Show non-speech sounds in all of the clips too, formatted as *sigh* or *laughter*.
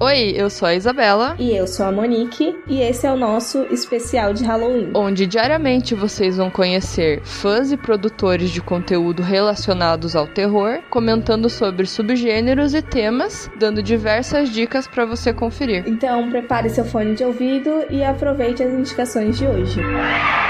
Oi, eu sou a Isabela. E eu sou a Monique. E esse é o nosso especial de Halloween. Onde diariamente vocês vão conhecer fãs e produtores de conteúdo relacionados ao terror, comentando sobre subgêneros e temas, dando diversas dicas para você conferir. Então prepare seu fone de ouvido e aproveite as indicações de hoje. Fala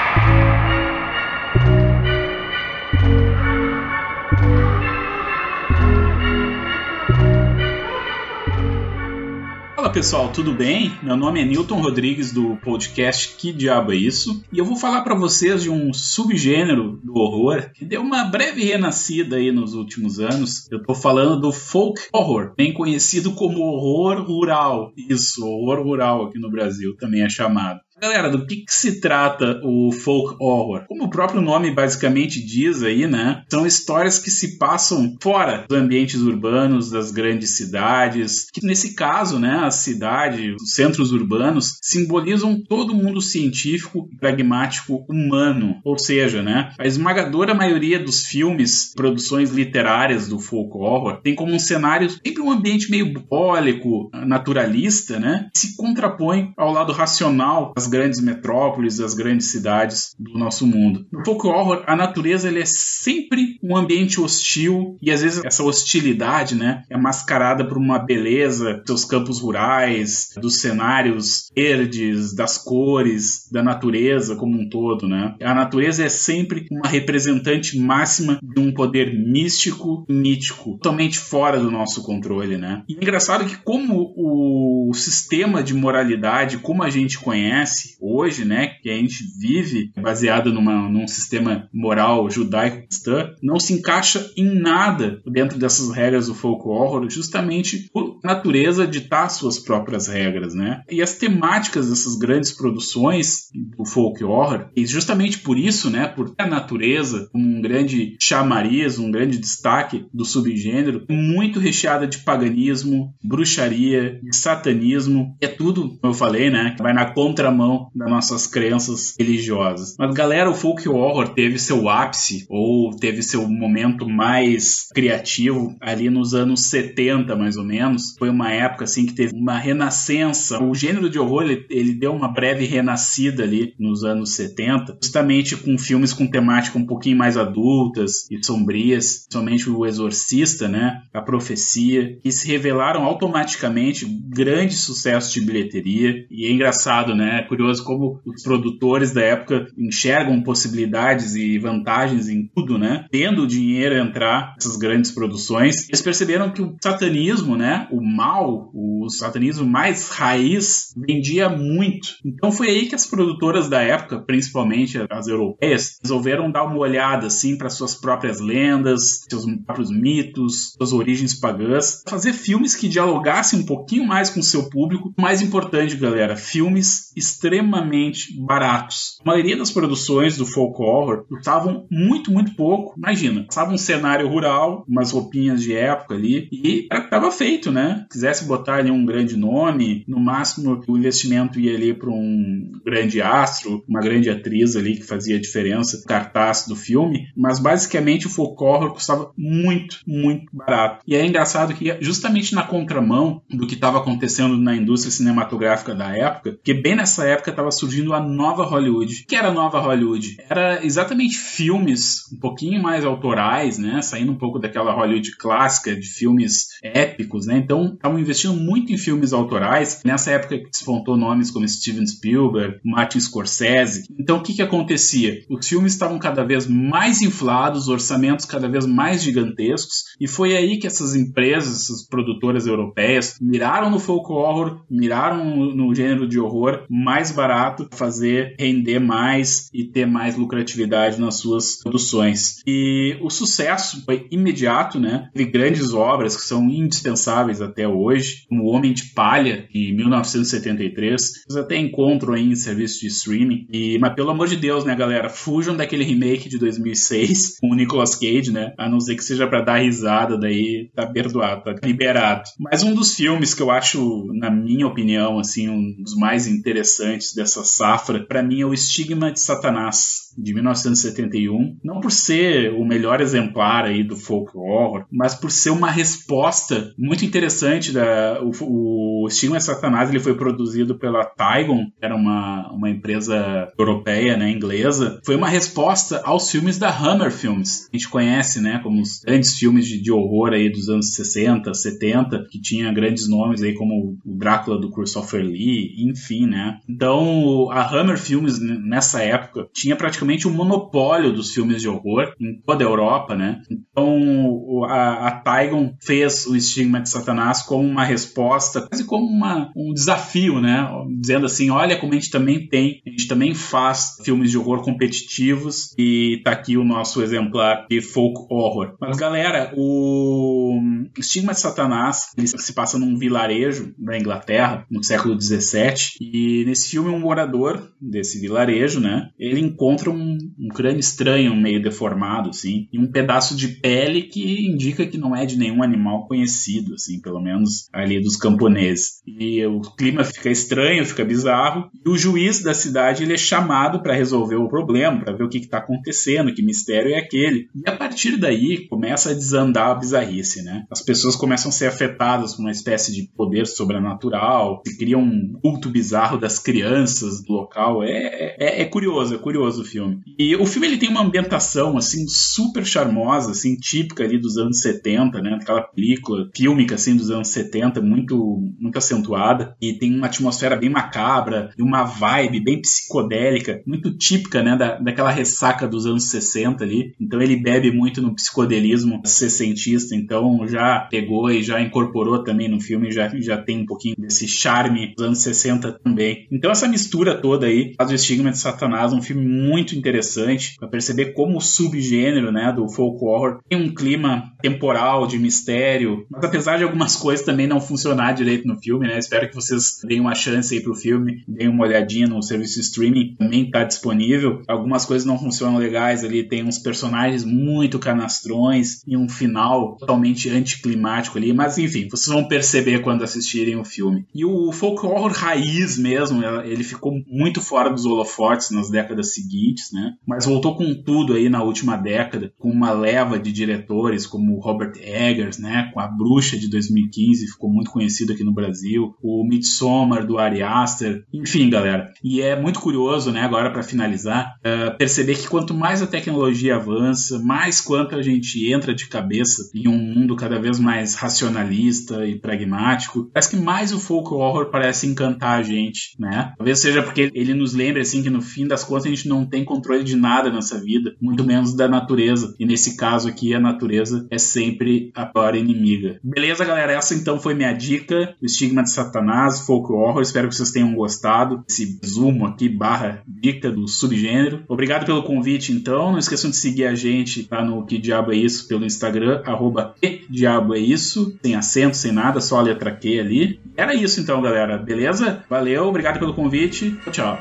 pessoal, tudo bem? Meu nome é Newton Rodrigues do podcast Que Diabo é Isso? E eu vou falar para vocês de um subgênero do horror que deu uma breve renascida aí nos últimos anos. Eu tô falando do folk horror, bem conhecido como horror rural. Isso, horror rural aqui no Brasil também é chamado. Galera, do que, que, se trata o folk horror? Como o próprio nome basicamente diz aí, né? São histórias que se passam fora dos ambientes urbanos, das grandes cidades. Que nesse caso, né, a cidade, os centros urbanos simbolizam todo mundo científico, pragmático, humano. Ou seja, né, a esmagadora maioria dos filmes, produções literárias do folk horror, tem como um cenário sempre um ambiente meio bucólico, naturalista, né? Que se contrapõe ao lado racional das grandes metrópoles, das grandes cidades do nosso mundo. No folk horror, a natureza ele é sempre um ambiente hostil e às vezes essa hostilidade, né, é mascarada por uma beleza dos campos rurais, dos cenários verdes, das cores, da natureza como um todo, né? A natureza é sempre uma representante máxima de um poder místico e mítico, totalmente fora do nosso controle, né? E é engraçado que como o sistema de moralidade, como a gente conhece, hoje, né, que a gente vive baseado numa, num sistema moral judaico-cristã, não se encaixa em nada dentro dessas regras do folk horror, justamente por natureza ditar suas próprias regras, né? E as temáticas dessas grandes produções do folk horror, e justamente por isso, né, por ter a natureza como um grande chamariz, um grande destaque do subgênero, muito recheada de paganismo, bruxaria, de satanismo, é tudo, como eu falei, né, que vai na contramão das nossas crenças religiosas. Mas galera, o folk horror teve seu ápice ou teve seu momento mais criativo ali nos anos 70, mais ou menos. Foi uma época assim que teve uma renascença. O gênero de horror ele, ele deu uma breve renascida ali nos anos 70, justamente com filmes com temática um pouquinho mais adultas e sombrias, somente o Exorcista, né, a Profecia, que se revelaram automaticamente grandes sucessos de bilheteria. E é engraçado, né, curioso como os produtores da época enxergam possibilidades e vantagens em tudo, né? Tendo o dinheiro entrar nessas grandes produções, eles perceberam que o satanismo, né? O mal, o satanismo mais raiz, vendia muito. Então foi aí que as produtoras da época, principalmente as europeias, resolveram dar uma olhada assim para suas próprias lendas, seus próprios mitos, suas origens pagãs, fazer filmes que dialogassem um pouquinho mais com o seu público. O mais importante, galera, filmes extremamente extremamente baratos. A maioria das produções do folk horror custavam muito, muito pouco. Imagina, passava um cenário rural, umas roupinhas de época ali, e estava feito, né? Quisesse botar ali um grande nome, no máximo o investimento ia ali para um grande astro, uma grande atriz ali que fazia diferença no cartaz do filme, mas basicamente o folk horror custava muito, muito barato. E é engraçado que justamente na contramão do que estava acontecendo na indústria cinematográfica da época, que bem nessa época época estava surgindo a nova Hollywood. O que era a nova Hollywood? Era exatamente filmes um pouquinho mais autorais, né? Saindo um pouco daquela Hollywood clássica de filmes épicos, né? Então, estavam investindo muito em filmes autorais. Nessa época que despontou nomes como Steven Spielberg, Martin Scorsese. Então, o que que acontecia? Os filmes estavam cada vez mais inflados, orçamentos cada vez mais gigantescos, e foi aí que essas empresas, essas produtoras europeias, miraram no folk horror, miraram no, no gênero de horror mais barato, fazer render mais e ter mais lucratividade nas suas produções. E o sucesso foi imediato, né? Teve grandes obras que são indispensáveis até hoje, como O Homem de Palha, em 1973. Vocês até encontram aí em serviço de streaming. E, mas pelo amor de Deus, né, galera? Fujam daquele remake de 2006 *laughs* com o Nicolas Cage, né? A não ser que seja para dar risada, daí tá perdoado, tá liberado. Mas um dos filmes que eu acho, na minha opinião, assim, um dos mais interessantes interessantes dessa safra, para mim, é o Estigma de Satanás, de 1971. Não por ser o melhor exemplar aí do folk horror, mas por ser uma resposta muito interessante da o, o Estigma de Satanás, ele foi produzido pela Tygon, que era uma, uma empresa europeia, né, inglesa. Foi uma resposta aos filmes da Hammer Films. A gente conhece, né, como os grandes filmes de, de horror aí dos anos 60, 70, que tinha grandes nomes aí como o Drácula do Christopher Lee, enfim, né? Então, a Hammer Films nessa época tinha praticamente um monopólio dos filmes de horror em toda a Europa, né? Então, a, a Tygon fez o Estigma de Satanás como uma resposta, quase como uma, um desafio, né? Dizendo assim, olha como a gente também tem, a gente também faz filmes de horror competitivos e tá aqui o nosso exemplar de folk horror. Mas galera, o Estigma de Satanás, ele se passa num vilarejo da Inglaterra, no século XVII, e nesse filme um morador desse vilarejo, né, ele encontra um, um crânio estranho, meio deformado, assim, e um pedaço de pele que indica que não é de nenhum animal conhecido, assim, pelo menos ali dos camponeses. E o clima fica estranho, fica bizarro, e o juiz da cidade ele é chamado para resolver o problema, para ver o que está acontecendo, que mistério é aquele. E a partir daí começa a desandar a bizarrice, né? As pessoas começam a ser afetadas por uma espécie de poder sobrenatural, se cria um culto bizarro das crianças do local. É, é, é, curioso, é curioso o filme. E o filme ele tem uma ambientação assim super charmosa, assim típica ali dos anos 70, né? Aquela película fílmica assim dos anos 70, muito muito acentuada e tem uma atmosfera bem macabra e uma vibe bem psicodélica, muito típica, né, da, daquela ressaca dos anos 60 ali. Então ele bebe muito no psicodelismo sessentista, então já pegou e já incorporou também no filme, já, já tem um pouquinho desse charme dos anos 60 também. Então essa mistura toda aí faz o Estigma de Satanás um filme muito interessante para perceber como o subgênero, né, do folk horror tem um clima temporal de mistério, mas apesar de algumas *laughs* coisas também não funcionar direito no filme, né, espero que vocês deem uma chance aí pro filme, deem uma olhadinha no serviço streaming, também tá disponível. Algumas coisas não funcionam legais ali, tem uns personagens muito canastrões e um final totalmente anticlimático ali, mas enfim, vocês vão perceber quando assistirem o filme. E o folk horror raiz mesmo, ele ficou muito fora dos holofotes nas décadas seguintes, né? Mas voltou com tudo aí na última década, com uma leva de diretores como Robert Eggers, né? Com a Bruxa de 2015, ficou muito conhecido aqui no Brasil, o Midsommar do Ari Aster, enfim, galera. E é muito curioso, né? Agora para finalizar, uh, perceber que quanto mais a tecnologia avança, mais quanto a gente entra de cabeça em um mundo cada vez mais racionalista e pragmático, parece que mais o folk horror parece encantar a gente, né? Talvez seja porque ele nos lembre assim que no fim das contas a gente não tem controle de nada nessa vida, muito menos da natureza. E nesse caso aqui a natureza é sempre a pior inimiga. Beleza, galera? Essa então foi minha dica, o estigma de Satanás, folk horror. Espero que vocês tenham gostado desse zoom aqui barra dica do subgênero. Obrigado pelo convite, então. Não esqueçam de seguir a gente lá no Que Diabo é Isso pelo Instagram, arroba Que Diabo é Isso, sem acento, sem nada, só a letra Q ali. Era isso então, galera. Beleza? Valeu, obrigado pelo convite. Tchau.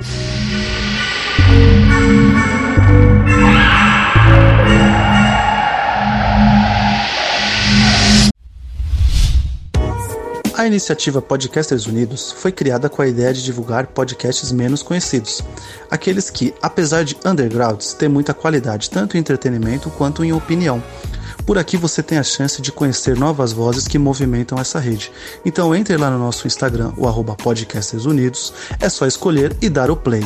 A iniciativa Podcasters Unidos foi criada com a ideia de divulgar podcasts menos conhecidos, aqueles que, apesar de undergrounds, têm muita qualidade tanto em entretenimento quanto em opinião. Por aqui você tem a chance de conhecer novas vozes que movimentam essa rede. Então entre lá no nosso Instagram, o arroba Podcasters Unidos, é só escolher e dar o play.